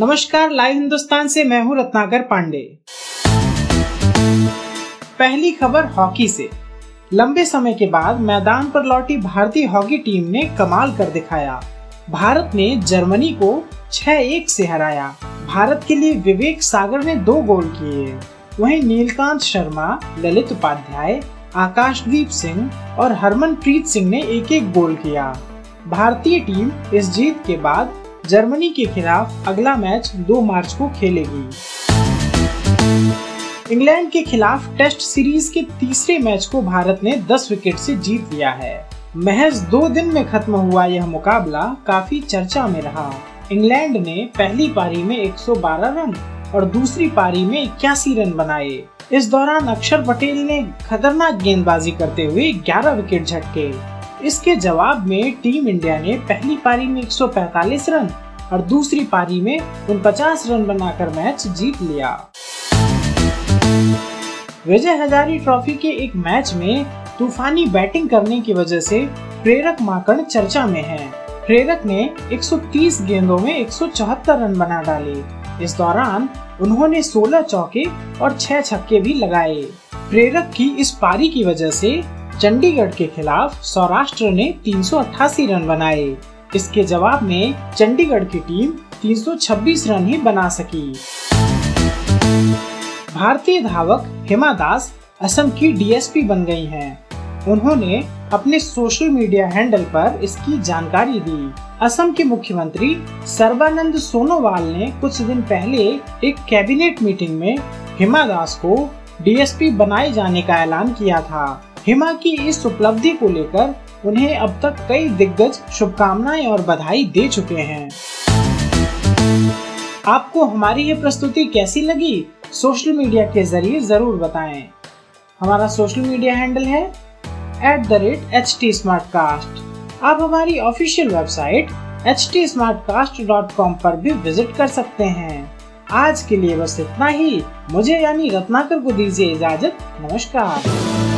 नमस्कार, लाइव हिंदुस्तान से मैं हूँ रत्नाकर पांडे। पहली खबर हॉकी से। लंबे समय के बाद मैदान पर लौटी भारतीय हॉकी टीम ने कमाल कर दिखाया। भारत ने जर्मनी को 6-1 से हराया। भारत के लिए विवेक सागर ने दो गोल किए। वहीं नीलकांत शर्मा, ललित उपाध्याय, आकाशदीप सिंह और हरमनप्रीत सिंह ने एक एक गोल किया। भारतीय टीम इस जीत के बाद जर्मनी के खिलाफ अगला मैच 2 मार्च को खेलेगी। इंग्लैंड के खिलाफ टेस्ट सीरीज़ के तीसरे मैच को भारत ने 10 विकेट से जीत लिया है। महज दो दिन में खत्म हुआ यह मुकाबला, काफ़ी चर्चा में रहा। इंग्लैंड ने पहली पारी में 112 रन और दूसरी पारी में इक्यासी रन बनाए। इस दौरान अक्षर पटेल ने खतरनाक गेंदबाजी करते हुए 11 विकेट झटके। इसके जवाब में टीम इंडिया ने पहली पारी में 145 रन और दूसरी पारी में उनपचास रन बनाकर मैच जीत लिया। विजय हजारी ट्रॉफी के एक मैच में तूफानी बैटिंग करने की वजह से प्रेरक माकड़ चर्चा में है। प्रेरक ने 130 गेंदों में 174 रन बना डाले। इस दौरान उन्होंने 16 चौके और 6 छक्के भी लगाए। प्रेरक की इस पारी की वजह से चंडीगढ़ के खिलाफ सौराष्ट्र ने 388 रन बनाए। इसके जवाब में चंडीगढ़ की टीम 326 रन ही बना सकी। भारतीय धावक हिमा दास असम की डीएसपी बन गई हैं। उन्होंने अपने सोशल मीडिया हैंडल पर इसकी जानकारी दी। असम के मुख्यमंत्री सर्बानंद सोनोवाल ने कुछ दिन पहले एक कैबिनेट मीटिंग में हिमा दास को डीएसपी बनाए जाने का ऐलान किया था। हिमा की इस उपलब्धि को लेकर उन्हें अब तक कई दिग्गज शुभकामनाएँ और बधाई दे चुके हैं। आपको हमारी ये प्रस्तुति कैसी लगी? सोशल मीडिया के ज़रिए ज़रूर बताएँ। हमारा सोशल मीडिया हैंडल है at the rate H T आप हमारी ऑफिशियल वेबसाइट एच टी पर भी विज़िट कर सकते हैं। आज के लिए बस इतना ही। मुझे यानी रत्नाकर को दीजिए इजाज़त। नमस्कार।